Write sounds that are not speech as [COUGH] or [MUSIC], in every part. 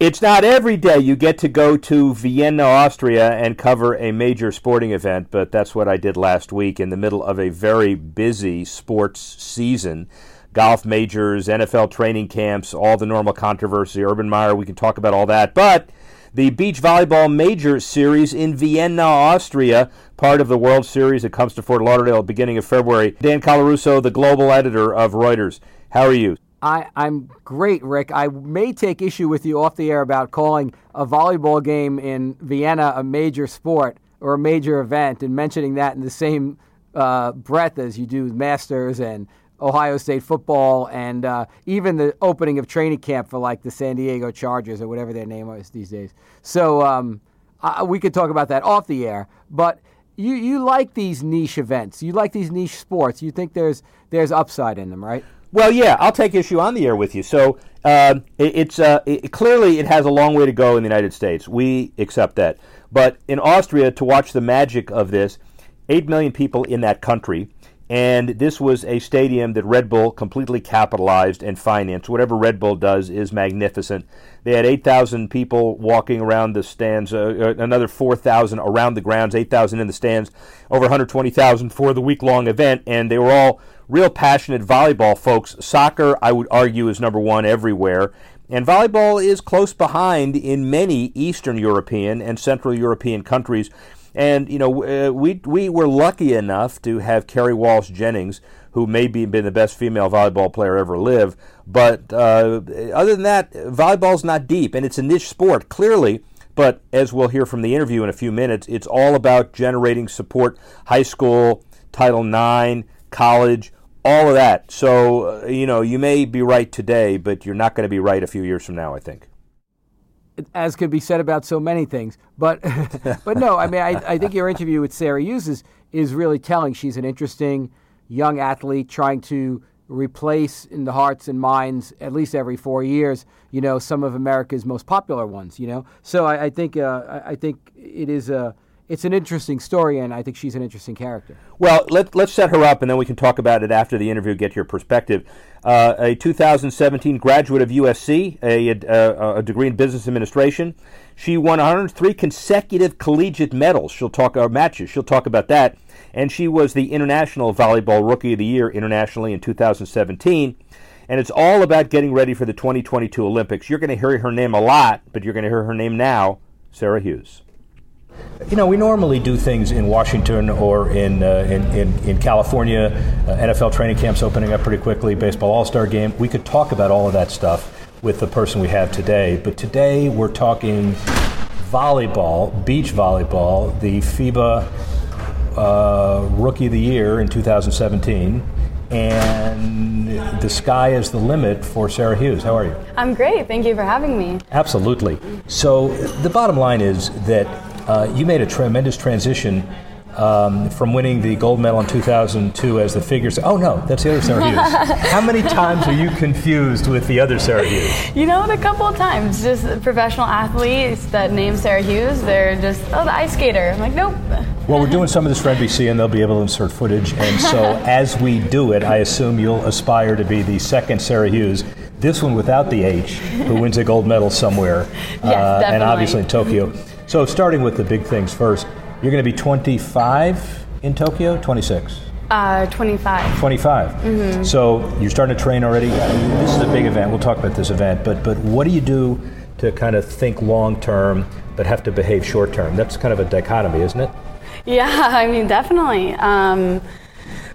It's not every day you get to go to Vienna, Austria, and cover a major sporting event, but that's what I did last week in the middle of a very busy sports season. Golf majors, NFL training camps, all the normal controversy. Urban Meyer, we can talk about all that. But the beach volleyball major series in Vienna, Austria, part of the World Series that comes to Fort Lauderdale beginning of February. Dan Colarusso, the global editor of Reuters. How are you? I, I'm great, Rick. I may take issue with you off the air about calling a volleyball game in Vienna a major sport or a major event and mentioning that in the same uh, breath as you do Masters and Ohio State football and uh, even the opening of training camp for like the San Diego Chargers or whatever their name is these days. So um, uh, we could talk about that off the air, but you, you like these niche events. You like these niche sports. You think there's there's upside in them, right? Well, yeah, I'll take issue on the air with you. So uh, it, it's uh, it, clearly it has a long way to go in the United States. We accept that, but in Austria, to watch the magic of this, eight million people in that country, and this was a stadium that Red Bull completely capitalized and financed. Whatever Red Bull does is magnificent. They had 8,000 people walking around the stands, uh, uh another 4,000 around the grounds, 8,000 in the stands, over 120,000 for the week long event, and they were all real passionate volleyball folks. Soccer, I would argue, is number one everywhere. And volleyball is close behind in many Eastern European and Central European countries. And, you know, uh, we, we were lucky enough to have Kerri Walsh Jennings, who may be been the best female volleyball player ever live. But uh, other than that, volleyball's not deep, and it's a niche sport, clearly. But as we'll hear from the interview in a few minutes, it's all about generating support, high school, Title IX, college, all of that. So, uh, you know, you may be right today, but you're not going to be right a few years from now, I think. As could be said about so many things. But, [LAUGHS] but no, I mean, I, I think your interview with Sara Hughes is, is really telling. She's an interesting young athlete trying to replace in the hearts and minds at least every four years you know some of america's most popular ones you know so i, I think uh, I, I think it is a it's an interesting story, and I think she's an interesting character. Well, let, let's set her up, and then we can talk about it after the interview, get your perspective. Uh, a 2017 graduate of USC, a, a, a, degree in business administration. She won 103 consecutive collegiate medals. She'll talk uh, matches. She'll talk about that. And she was the International Volleyball Rookie of the Year internationally in 2017 and it's all about getting ready for the 2022 Olympics. You're going to hear her name a lot, but you're going to hear her name now, Sara Hughes. You know, we normally do things in Washington or in, uh, in, in, in, California, uh, NFL training camps opening up pretty quickly, baseball all star game. We could talk about all of that stuff with the person we have today, but today we're talking volleyball, beach volleyball, the FIBA uh, Rookie of the Year in 2017 and the sky is the limit for Sara Hughes. How are you? I'm great. Thank you for having me. Absolutely. So, the bottom line is that uh, you made a tremendous transition um, from winning the gold medal in 2002 as the figures. Oh no, that's the other Sarah Hughes. [LAUGHS] How many times are you confused with the other Sarah Hughes? You know, a couple of times. Just professional athletes that name Sarah Hughes, they're just oh the ice skater. I'm like nope. Well, we're doing some of this for NBC, and they'll be able to insert footage. And so, [LAUGHS] as we do it, I assume you'll aspire to be the second Sara Hughes this one without the H, who wins a gold medal somewhere, yes, uh, and obviously in Tokyo. So, starting with the big things first, you're going to be 25 in Tokyo, 26? Uh, 25. 25. Mm-hmm. So, you're starting to train already. This is a big event. We'll talk about this event, but but what do you do to kind of think long term, but have to behave short term? That's kind of a dichotomy, isn't it? Yeah, [LAUGHS] I mean, definitely. Um,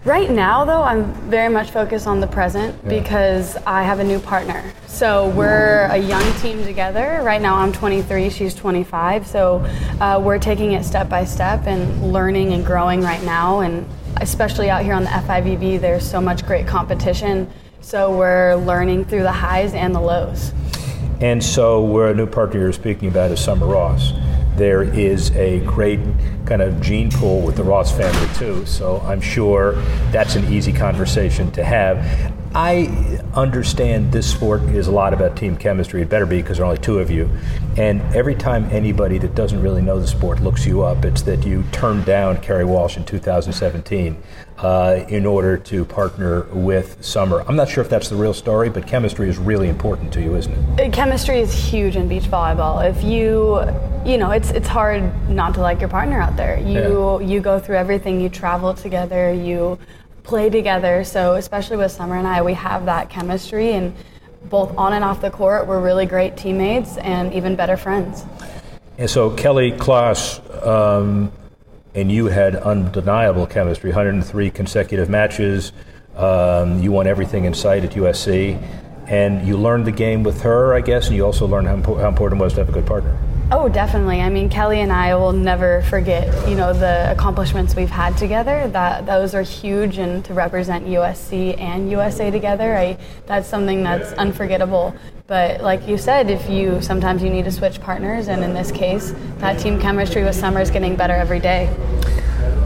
Right now, though, I'm very much focused on the present yeah. because I have a new partner. So we're a young team together. Right now, I'm 23, she's 25. So uh, we're taking it step by step and learning and growing right now. And especially out here on the FIVB, there's so much great competition. So we're learning through the highs and the lows. And so, where a new partner you're speaking about is Summer Ross. There is a great kind of gene pool with the Ross family, too. So, I'm sure that's an easy conversation to have. I understand this sport is a lot about team chemistry. It better be because there are only two of you. And every time anybody that doesn't really know the sport looks you up, it's that you turned down Kerri Walsh in 2017 uh, in order to partner with Summer. I'm not sure if that's the real story, but chemistry is really important to you, isn't it? Uh, chemistry is huge in beach volleyball. If you, you know, it's it's hard not to like your partner out there. You yeah. you go through everything. You travel together. You play together. So especially with Summer and I, we have that chemistry, and both on and off the court, we're really great teammates and even better friends. And so Kelly Claes um, and you had undeniable chemistry. 103 consecutive matches. Um, you won everything in sight at USC, and you learned the game with her, I guess, and you also learned how, how important it was to have a good partner. Oh, definitely. I mean, Kelly and I will never forget, you know, the accomplishments we've had together. That those are huge, and to represent USC and USA together, I that's something that's unforgettable. But like you said, if you sometimes you need to switch partners, and in this case, that team chemistry with Summer is getting better every day.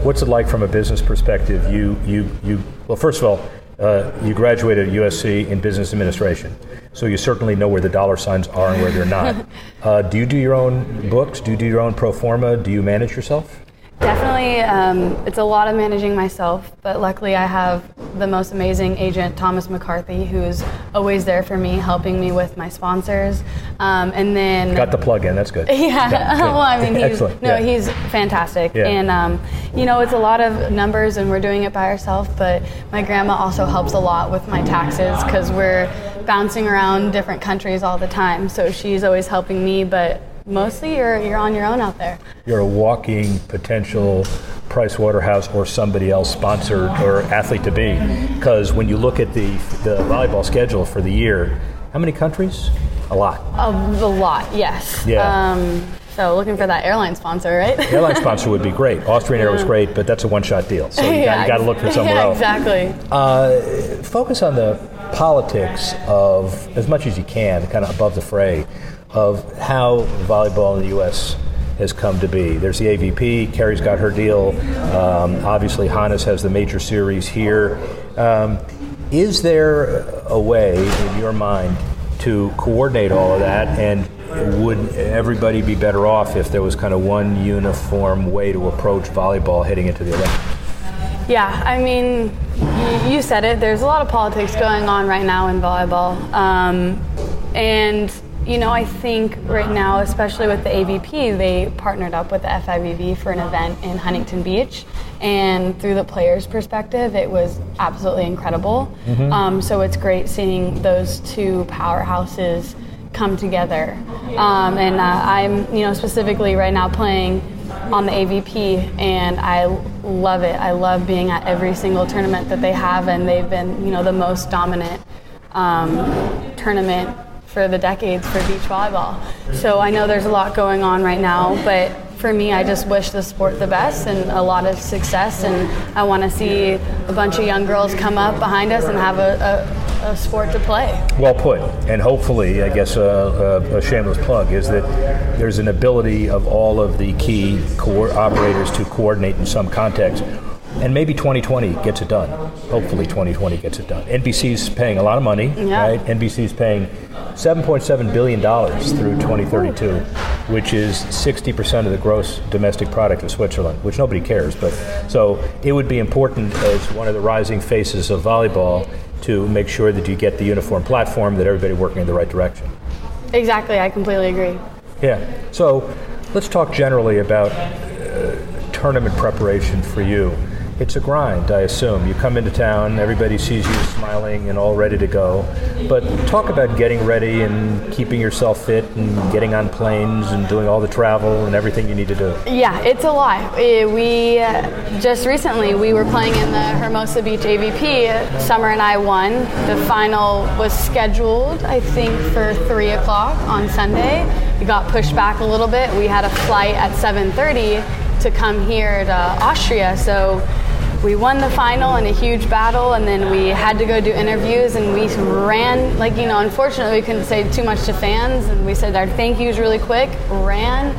What's it like from a business perspective? You you you. Well, first of all, uh, you graduated at USC in business administration, so you certainly know where the dollar signs are and where they're not. [LAUGHS] uh, do you do your own books? Do you do your own pro forma? Do you manage yourself? Definitely, um, it's a lot of managing myself, but luckily I have the most amazing agent, Thomas McCarthy, who's always there for me, helping me with my sponsors. Um, and then got the plug in. That's good. [LAUGHS] Yeah. yeah [LAUGHS] well, I mean, he's, no, yeah. he's fantastic, yeah. and um, you know, it's a lot of numbers, and we're doing it by ourselves. But my grandma also helps a lot with my taxes because we're bouncing around different countries all the time. So she's always helping me, but mostly you're you're on your own out there. You're a walking potential Price Waterhouse or somebody else sponsored or athlete to be, because when you look at the the volleyball schedule for the year, how many countries? A lot. A, a lot, yes. Yeah. Um, so looking for that airline sponsor, right? airline sponsor would be [LAUGHS] great. Austrian Air was great, but that's a one-shot deal. So you yeah, got to look for [LAUGHS] somewhere yeah, else. Exactly. Uh, focus on the politics of as much as you can, kind of above the fray of how volleyball in the U.S. has come to be. There's the AVP. Kerri's got her deal. Um, obviously, Hannes has the major series here. Um, is there a way, in your mind, to coordinate all of that? And would everybody be better off if there was kind of one uniform way to approach volleyball heading into the Olympics? Yeah, I mean, you, said it. There's a lot of politics going on right now in volleyball. Um, and you know, I think right now, especially with the AVP, they partnered up with the FIVB for an event in Huntington Beach. And through the players' perspective, it was absolutely incredible. Mm-hmm. Um, so it's great seeing those two powerhouses come together. Um, and uh, I'm, you know, specifically right now playing on the AVP, and I love it. I love being at every single tournament that they have, and they've been, you know, the most dominant um, tournament for the decades for beach volleyball. So I know there's a lot going on right now, but for me, I just wish the sport the best and a lot of success. And I want to see a bunch of young girls come up behind us and have a, a, a sport to play. Well put. And hopefully, I guess a, a, shameless plug is that there's an ability of all of the key co- operators to coordinate in some context and maybe 2020 gets it done. Hopefully, 2020 gets it done. NBC's paying a lot of money, yeah. right? NBC's paying 7.7 billion dollars through 2032, which is 60% of the gross domestic product of Switzerland, which nobody cares. But so it would be important as one of the rising faces of volleyball to make sure that you get the uniform platform, that everybody working in the right direction. Exactly, I completely agree. Yeah. So let's talk generally about uh, tournament preparation for you it's a grind, I assume. You come into town, everybody sees you smiling and all ready to go. But talk about getting ready and keeping yourself fit and getting on planes and doing all the travel and everything you need to do. Yeah, it's a lot. We uh, just recently we were playing in the Hermosa Beach AVP. Summer and I won. The final was scheduled, I think, for three o'clock on Sunday. We got pushed back a little bit. We had a flight at 7:30 to come here to Austria, so we won the final in a huge battle, and then we had to go do interviews, and we ran like you know. Unfortunately, we couldn't say too much to fans, and we said our thank yous really quick. Ran,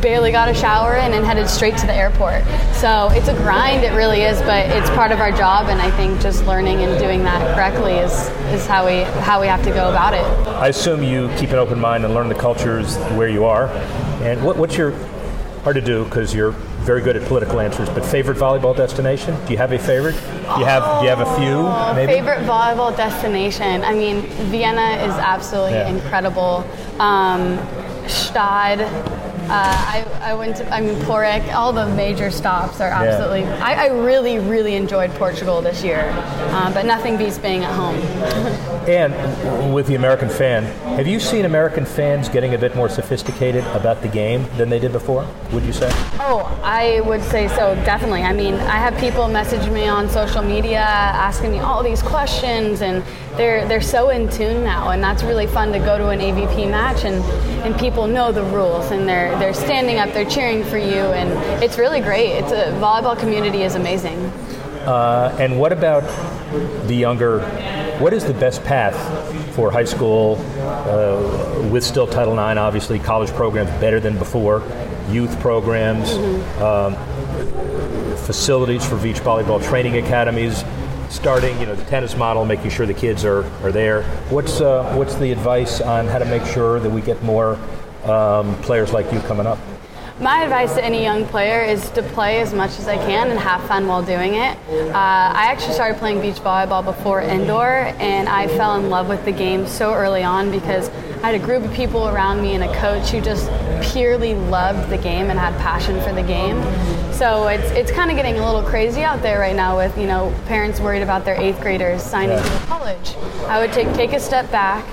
barely got a shower in, and headed straight to the airport. So it's a grind, it really is, but it's part of our job, and I think just learning and doing that correctly is is how we how we have to go about it. I assume you keep an open mind and learn the cultures where you are. And what, what's your hard to do because you're very good at political answers, but favorite volleyball destination? Do you have a favorite? Do you have do you have a few? Maybe? Favorite volleyball destination? I mean, Vienna is absolutely Yeah. incredible. Um, Gstaad. Uh, I, I went to, I mean, Poreč, all the major stops are absolutely, I, I really, really enjoyed Portugal this year, uh, but nothing beats being at home. [LAUGHS] And with the American fan, have you seen American fans getting a bit more sophisticated about the game than they did before? Would you say? Oh, I would say so, definitely. I mean, I have people message me on social media asking me all these questions, and they're they're so in tune now, and that's really fun to go to an AVP match and, and people know the rules, and they're they're standing up, they're cheering for you, and it's really great. It's a volleyball community is amazing. Uh, and what about the younger? What is the best path for high school uh, with still Title IX? Obviously, college programs better than before, youth programs, um, facilities for beach volleyball training academies. Starting, you know, the tennis model, making sure the kids are, are there. What's uh, what's the advice on how to make sure that we get more um, players like you coming up? My advice to any young player is to play as much as I can and have fun while doing it. Uh, I actually started playing beach volleyball before indoor, and I fell in love with the game so early on because I had a group of people around me and a coach who just purely loved the game and had passion for the game. So it's it's kind of getting a little crazy out there right now with you know parents worried about their eighth graders signing Yeah. to college. I would take take a step back,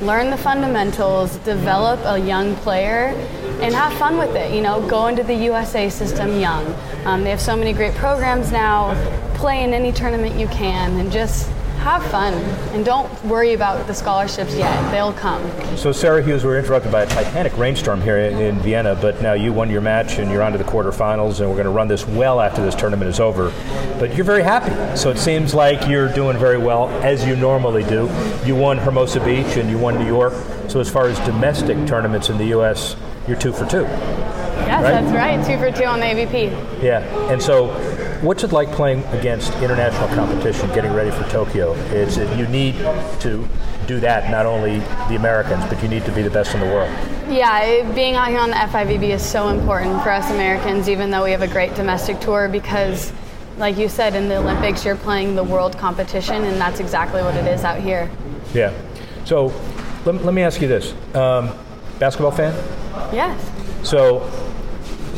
learn the fundamentals, develop a young player, and have fun with it. You know, go into the USA system young. Um, they have so many great programs now. Play in any tournament you can, and just have fun. And don't worry about the scholarships yet; they'll come. So, Sara Hughes, we were interrupted by a titanic rainstorm here in, in Vienna, but now you won your match and you're on to the quarterfinals, and we're going to run this well after this tournament is over. But you're very happy. So, it seems like you're doing very well, as you normally do. You won Hermosa Beach and you won New York. So, as far as domestic tournaments in the U.S., you're two for two. Yes, Right. that's right. Two for two on the AVP. Yeah. And so, what's it like playing against international competition, getting ready for Tokyo? Is it, you need to do that, not only the Americans, but you need to be the best in the world. Yeah, it- being out here on the FIVB is so important for us Americans, even though we have a great domestic tour, because, like you said, in the Olympics, you're playing the world competition, and that's exactly what it is out here. Yeah. So let, let me ask you this: um, basketball fan? Yes, So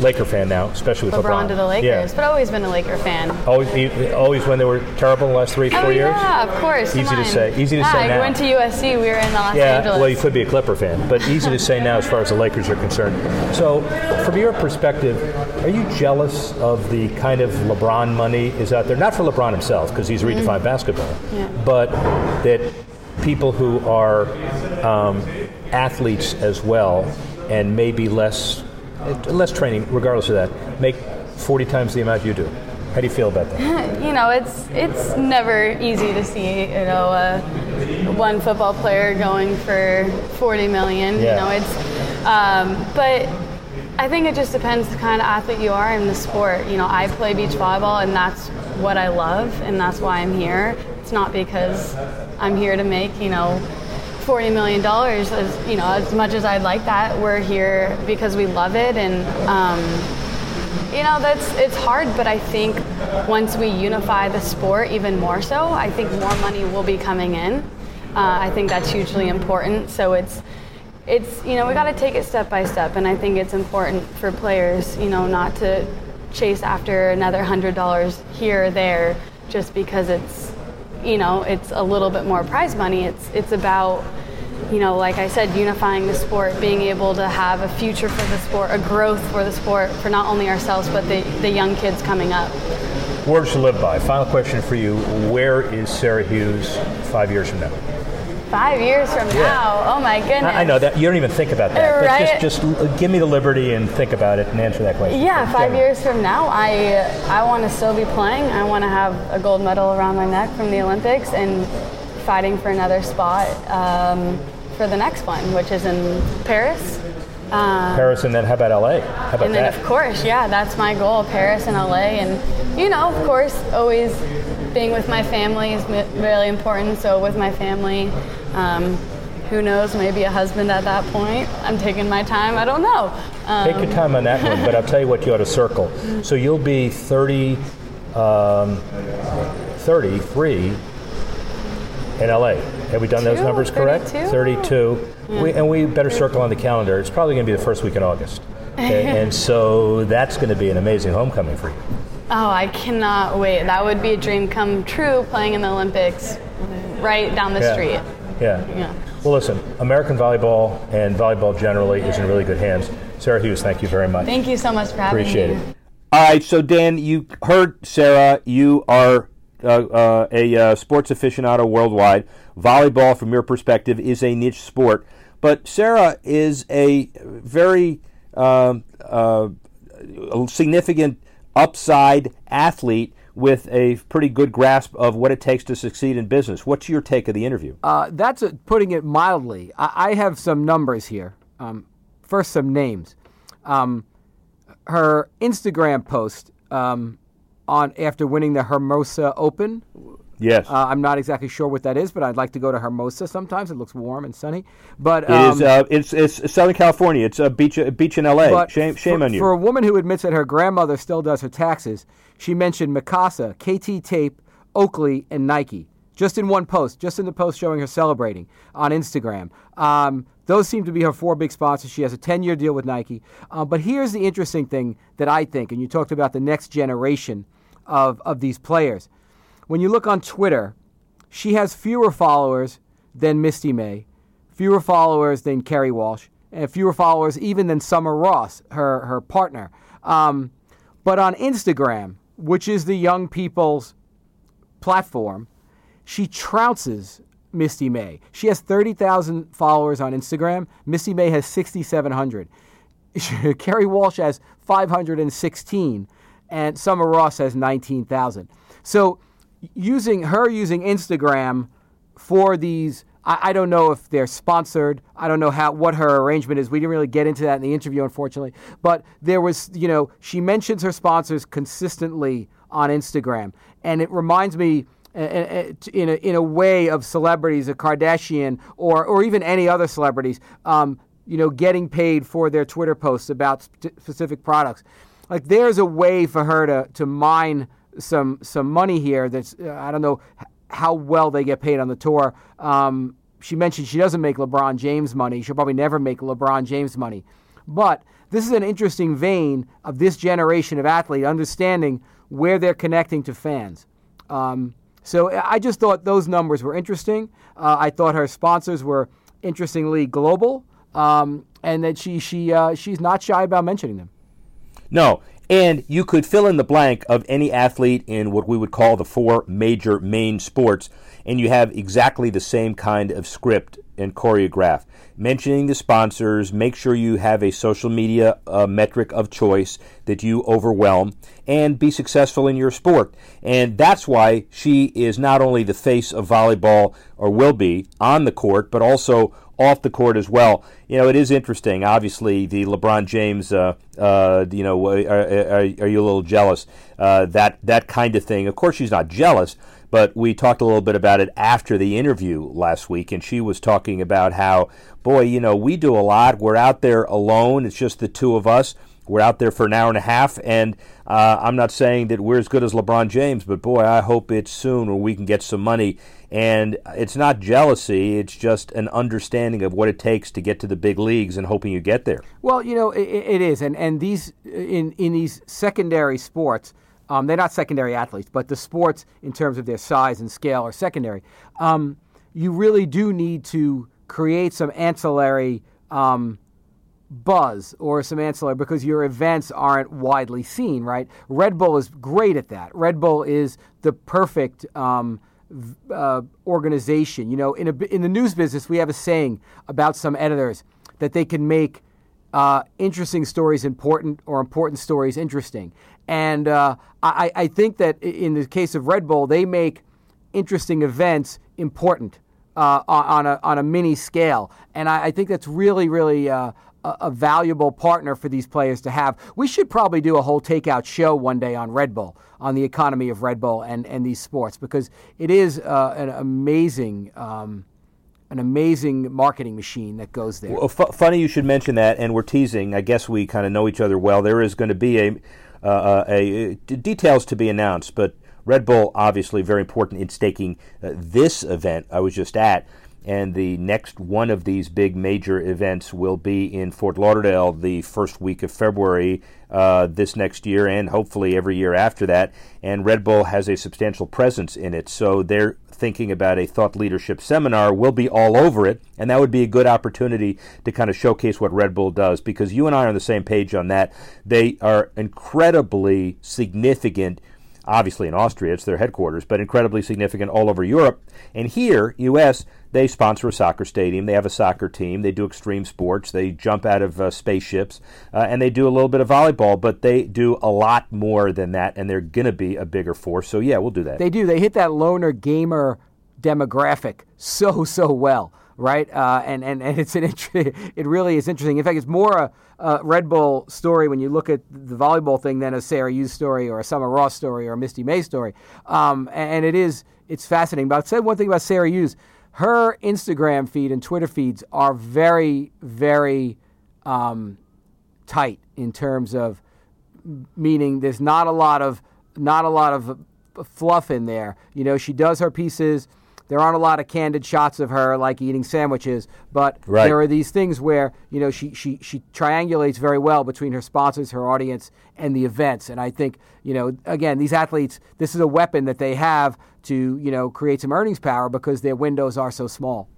Laker fan now, especially with LeBron. LeBron to the Lakers, Yeah. but always been a Laker fan. Always, always when they were terrible the last three, four oh years. yeah, of course. Easy to say- easy to yeah, say I now. went to USC. We were in Los Yeah, Angeles. well, you could be a Clipper fan, but easy to say now as far as the Lakers are concerned. So, from your perspective, are you jealous of the kind of LeBron money is out there? Not for LeBron himself, because he's redefined basketball, Mm-hmm. Yeah. but that people who are um, athletes as well and maybe less less training, regardless of that, make 40 times the amount you do. How do you feel about that? [LAUGHS] you know, it's it's never easy to see, you know, uh, one football player going for 40 million. Yeah. You know, it's, um, but I think it just depends the kind of athlete you are in the sport. You know, I play beach volleyball, and that's what I love, and that's why I'm here. It's not because I'm here to make, you know. Forty million dollars, as you know, as much as I'd like that, we're here because we love it, and um, you know, that's it's hard, but I think once we unify the sport even more so, I think more money will be coming in. Uh, I think that's hugely important. So it's it's you know we got to take it step by step, and I think it's important for players, you know, not to chase after another hundred dollars here or there just because it's you know it's a little bit more prize money. It's it's about you know, like I said, unifying the sport, being able to have a future for the sport, a growth for the sport, for not only ourselves but the, the young kids coming up. Words to live by. Final question for you: Where is Sara Hughes five years from now? Five years from now. Oh my goodness. I, I know that you don't even think about that. but Right. Just, just give me the liberty and think about it and answer that question. Yeah, five years from now, I I want to still be playing. I want to have a gold medal around my neck from the Olympics and fighting for another spot um, for the next one, which is in Paris. Um, Paris, and then how about LA? How about and then, that? of course, yeah, that's my goal Paris and LA. And, you know, of course, always being with my family is really important. So, with my family, um, who knows, maybe a husband at that point. I'm taking my time, I don't know. Um, Take your time on that one, but I'll tell you what you ought to circle. [LAUGHS] So you'll be 30, um, 33 in LA. Have we done those numbers correct? 32? 32. We, and we better circle on the calendar. It's probably going to be the first week in August. Okay? [LAUGHS] and so that's going to be an amazing homecoming for you. Oh, I cannot wait. That would be a dream come true playing in the Olympics right down the Yeah. street. Yeah. Yeah. Well, listen, American volleyball and volleyball generally is in really good hands. Sara Hughes, thank you very much. Thank you so much for having Appreciate me. Appreciate it. All right, so Dan, you heard Sara. You are uh, uh, a uh, sports aficionado worldwide. Volleyball, from your perspective, is a niche sport, but Sara is a very um, uh, significant upside athlete with a pretty good grasp of what it takes to succeed in business. What's your take of the interview? Uh, that's a, putting it mildly. I, I have some numbers here. Um, first, some names. Um, her Instagram post um, on after winning the Hermosa Open. Yes, Uh, I'm not exactly sure what that is, but I'd like to go to Hermosa sometimes. It looks warm and sunny. But it um, is. Uh, it's, it's Southern California. It's a beach, a beach in L.A. Shame, shame for, on you. For a woman who admits that her grandmother still does her taxes, she mentioned Mikasa, KT Tape, Oakley, and Nike. Just in one post, just in the post showing her celebrating on Instagram. Um, those seem to be her four big sponsors. She has a 10 year deal with Nike. Uh, but here's the interesting thing that I think, and you talked about the next generation of, of these players. When you look on Twitter, she has fewer followers than Misty May, fewer followers than Kerri Walsh, and fewer followers even than Summer Ross, her her partner. Um, but on Instagram, which is the young people's platform, she trounces Misty May. She has 30,000 followers on Instagram. Misty May has 6,700. [LAUGHS] Kerri Walsh has 516, and Summer Ross has 19,000. So, using her using Instagram for these, I, I don't know if they're sponsored. I don't know how what her arrangement is. We didn't really get into that in the interview, unfortunately. But there was, you know, she mentions her sponsors consistently on Instagram, and it reminds me. uh, uh, In a, in a way of celebrities, a Kardashian or or even any other celebrities, um, you know, getting paid for their Twitter posts about sp- specific products. Like there's a way for her to to mine some some money here. That's uh, I don't know how well they get paid on the tour. Um, she mentioned she doesn't make LeBron James money. She'll probably never make LeBron James money. But this is an interesting vein of this generation of athlete understanding where they're connecting to fans. Um, so I just thought those numbers were interesting. Uh, I thought her sponsors were interestingly global, um, and that she she uh, she's not shy about mentioning them. No. And you could fill in the blank of any athlete in what we would call the four major main sports, and you have exactly the same kind of script and choreograph. Mentioning the sponsors, make sure you have a social media uh, metric of choice that you overwhelm, and be successful in your sport. And that's why she is not only the face of volleyball, or will be, on the court, but also off the court as well. You know, it is interesting. Obviously, the LeBron James, uh, uh, you know, are, are, are you a little jealous? Uh, that that kind of thing. Of course, she's not jealous, but we talked a little bit about it after the interview last week, and she was talking about how, boy, you know, we do a lot. We're out there alone. It's just the two of us. We're out there for an hour and a half, and uh, I'm not saying that we're as good as LeBron James, but boy, I hope it's soon where we can get some money. And it's not jealousy; it's just an understanding of what it takes to get to the big leagues and hoping you get there. Well, you know, it, it is, and and these in in these secondary sports, um, they're not secondary athletes, but the sports in terms of their size and scale are secondary. Um, you really do need to create some ancillary um, buzz or some ancillary because your events aren't widely seen, right? Red Bull is great at that. Red Bull is the perfect um, uh, organization. You know, in a, in the news business, we have a saying about some editors that they can make uh, interesting stories important or important stories interesting. And uh, I, I think that in the case of Red Bull, they make interesting events important uh, on a on a mini scale, and I, I think that's really really uh, a, valuable partner for these players to have. We should probably do a whole takeout show one day on Red Bull, on the economy of Red Bull and and these sports because it is uh, an amazing. Um, an amazing marketing machine that goes there. Well, f- funny you should mention that, and we're teasing. I guess we kind of know each other well. There is going to be a, uh, uh a, a details to be announced, but Red Bull, obviously, very important in staking uh, this event I was just at. And the next one of these big major events will be in Fort Lauderdale the first week of February uh, this next year, and hopefully every year after that. And Red Bull has a substantial presence in it, so they're thinking about a thought leadership seminar. We'll be all over it, and that would be a good opportunity to kind of showcase what Red Bull does because you and I are on the same page on that. They are incredibly significant obviously in Austria, it's their headquarters, but incredibly significant all over Europe. And here, U.S., they sponsor a soccer stadium, they have a soccer team, they do extreme sports, they jump out of uh, spaceships, uh, and they do a little bit of volleyball, but they do a lot more than that, and they're going to be a bigger force. So, yeah, we'll do that. They do. They hit that loner gamer demographic so, so well right? Uh, and, and and it's an [LAUGHS] it really is interesting. In fact, it's more a, a, Red Bull story when you look at the volleyball thing than a Sara Hughes story or a Summer Ross story or a Misty May story. Um, and it is it's fascinating. But I'll say one thing about Sara Hughes: her Instagram feed and Twitter feeds are very very um, tight in terms of meaning there's not a lot of not a lot of fluff in there. You know, she does her pieces there aren't a lot of candid shots of her like eating sandwiches, but right. there are these things where you know she she she triangulates very well between her sponsors, her audience, and the events. And I think you know again these athletes, this is a weapon that they have to you know create some earnings power because their windows are so small.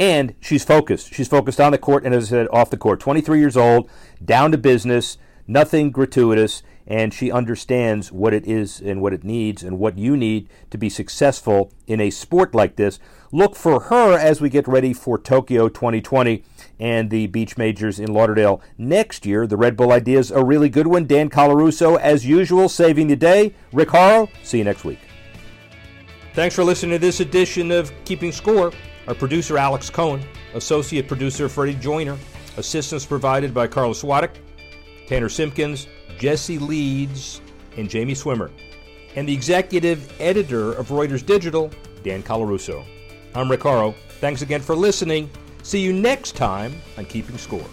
And she's focused. She's focused on the court and as I said, off the court. 23 years old, down to business nothing gratuitous, and she understands what it is and what it needs and what you need to be successful in a sport like this. Look for her as we get ready for Tokyo 2020 and the beach majors in Lauderdale next year. The Red Bull idea is a really good one. Dan Colarusso, as usual, saving the day. Rick Horrow, see you next week. Thanks for listening to this edition of Keeping Score. Our producer, Alex Cohen, associate producer, Freddie Joyner, assistance provided by Carlos Swadek. Tanner Simpkins, Jesse Leeds, and Jamie Swimmer, and the executive editor of Reuters Digital, Dan Colarusso. I'm Rick. Thanks again for listening. See you next time on Keeping Score.